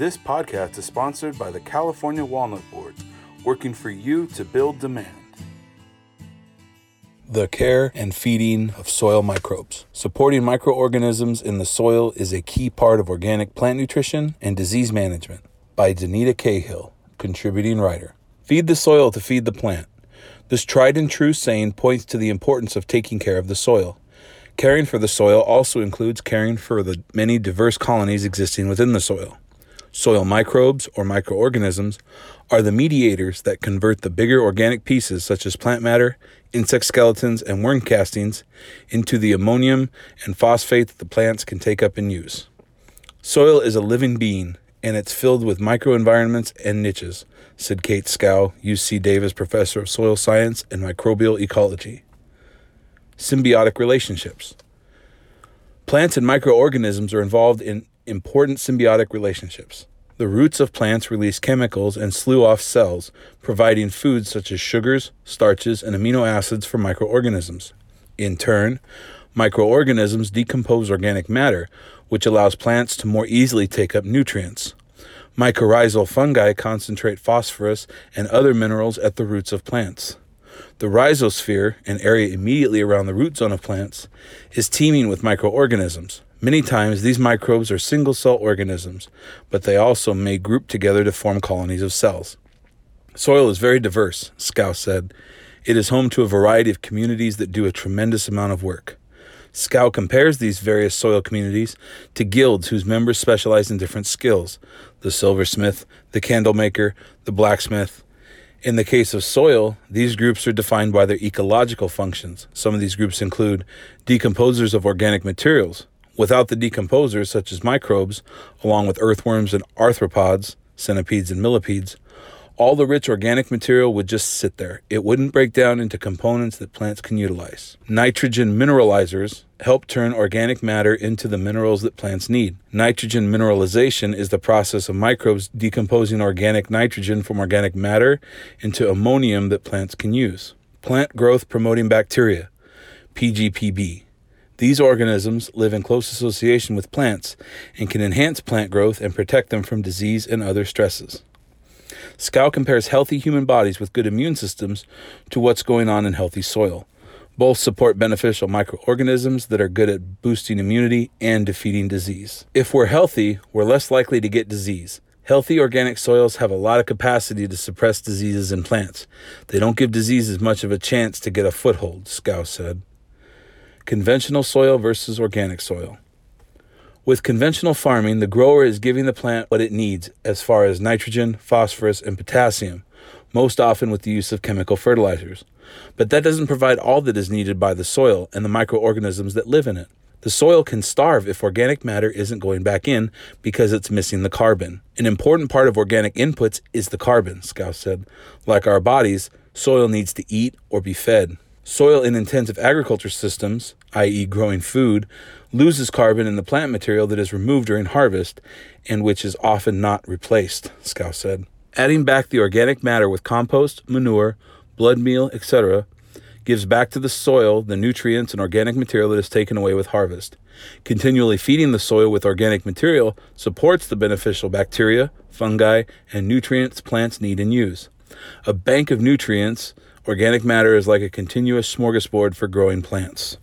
This podcast is sponsored by the California Walnut Board, working for you to build demand. The care and feeding of soil microbes. Supporting microorganisms in the soil is a key part of organic plant nutrition and disease management. By Danita Cahill, contributing writer. Feed the soil to feed the plant. This tried and true saying points to the importance of taking care of the soil. Caring for the soil also includes caring for the many diverse colonies existing within the soil. Soil microbes or microorganisms are the mediators that convert the bigger organic pieces, such as plant matter, insect skeletons, and worm castings, into the ammonium and phosphate that the plants can take up and use. Soil is a living being, and it's filled with microenvironments and niches, said Kate Scow, UC Davis professor of soil science and microbial ecology. Symbiotic relationships. Plants and microorganisms are involved in important symbiotic relationships. The roots of plants release chemicals and slew off cells, providing foods such as sugars, starches, and amino acids for microorganisms. In turn, microorganisms decompose organic matter, which allows plants to more easily take up nutrients. Mycorrhizal fungi concentrate phosphorus and other minerals at the roots of plants. The rhizosphere, an area immediately around the root zone of plants, is teeming with microorganisms. Many times, these microbes are single cell organisms, but they also may group together to form colonies of cells. Soil is very diverse, Scow said. It is home to a variety of communities that do a tremendous amount of work. Scow compares these various soil communities to guilds whose members specialize in different skills the silversmith, the candlemaker, the blacksmith. In the case of soil, these groups are defined by their ecological functions. Some of these groups include decomposers of organic materials, Without the decomposers, such as microbes, along with earthworms and arthropods, centipedes and millipedes, all the rich organic material would just sit there. It wouldn't break down into components that plants can utilize. Nitrogen mineralizers help turn organic matter into the minerals that plants need. Nitrogen mineralization is the process of microbes decomposing organic nitrogen from organic matter into ammonium that plants can use. Plant growth promoting bacteria, PGPB. These organisms live in close association with plants and can enhance plant growth and protect them from disease and other stresses. Scow compares healthy human bodies with good immune systems to what's going on in healthy soil. Both support beneficial microorganisms that are good at boosting immunity and defeating disease. If we're healthy, we're less likely to get disease. Healthy organic soils have a lot of capacity to suppress diseases in plants. They don't give diseases much of a chance to get a foothold, Scow said. Conventional soil versus organic soil. With conventional farming, the grower is giving the plant what it needs as far as nitrogen, phosphorus, and potassium, most often with the use of chemical fertilizers. But that doesn't provide all that is needed by the soil and the microorganisms that live in it. The soil can starve if organic matter isn't going back in because it's missing the carbon. An important part of organic inputs is the carbon, Scow said. Like our bodies, soil needs to eat or be fed. Soil in intensive agriculture systems, i.e., growing food, loses carbon in the plant material that is removed during harvest and which is often not replaced, Scow said. Adding back the organic matter with compost, manure, blood meal, etc., gives back to the soil the nutrients and organic material that is taken away with harvest. Continually feeding the soil with organic material supports the beneficial bacteria, fungi, and nutrients plants need and use. A bank of nutrients Organic matter is like a continuous smorgasbord for growing plants.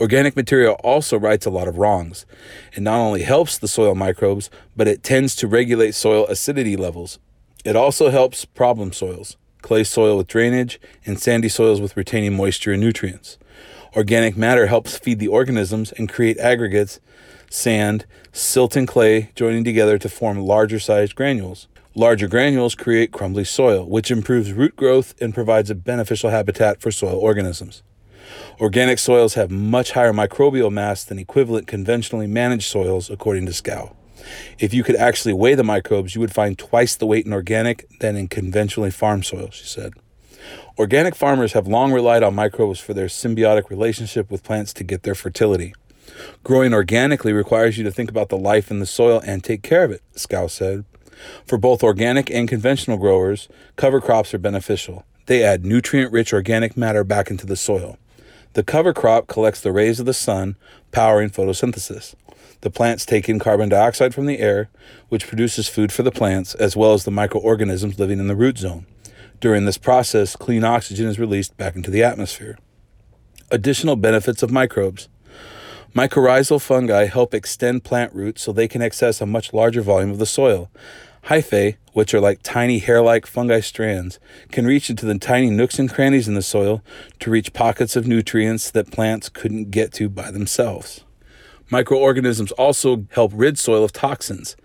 Organic material also rights a lot of wrongs. It not only helps the soil microbes, but it tends to regulate soil acidity levels. It also helps problem soils, clay soil with drainage, and sandy soils with retaining moisture and nutrients. Organic matter helps feed the organisms and create aggregates, sand, silt, and clay joining together to form larger sized granules. Larger granules create crumbly soil, which improves root growth and provides a beneficial habitat for soil organisms. Organic soils have much higher microbial mass than equivalent conventionally managed soils, according to Scow. If you could actually weigh the microbes, you would find twice the weight in organic than in conventionally farmed soil, she said. Organic farmers have long relied on microbes for their symbiotic relationship with plants to get their fertility. Growing organically requires you to think about the life in the soil and take care of it, Scow said. For both organic and conventional growers, cover crops are beneficial. They add nutrient rich organic matter back into the soil. The cover crop collects the rays of the sun, powering photosynthesis. The plants take in carbon dioxide from the air, which produces food for the plants as well as the microorganisms living in the root zone. During this process, clean oxygen is released back into the atmosphere. Additional benefits of microbes. Mycorrhizal fungi help extend plant roots so they can access a much larger volume of the soil. Hyphae, which are like tiny hair like fungi strands, can reach into the tiny nooks and crannies in the soil to reach pockets of nutrients that plants couldn't get to by themselves. Microorganisms also help rid soil of toxins.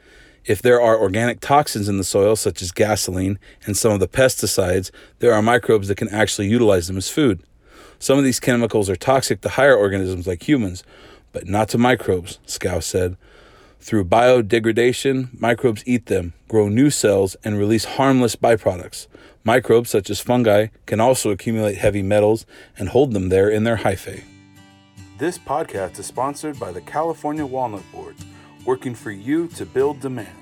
If there are organic toxins in the soil, such as gasoline and some of the pesticides, there are microbes that can actually utilize them as food. Some of these chemicals are toxic to higher organisms like humans, but not to microbes, Scow said. Through biodegradation, microbes eat them, grow new cells, and release harmless byproducts. Microbes, such as fungi, can also accumulate heavy metals and hold them there in their hyphae. This podcast is sponsored by the California Walnut Board, working for you to build demand.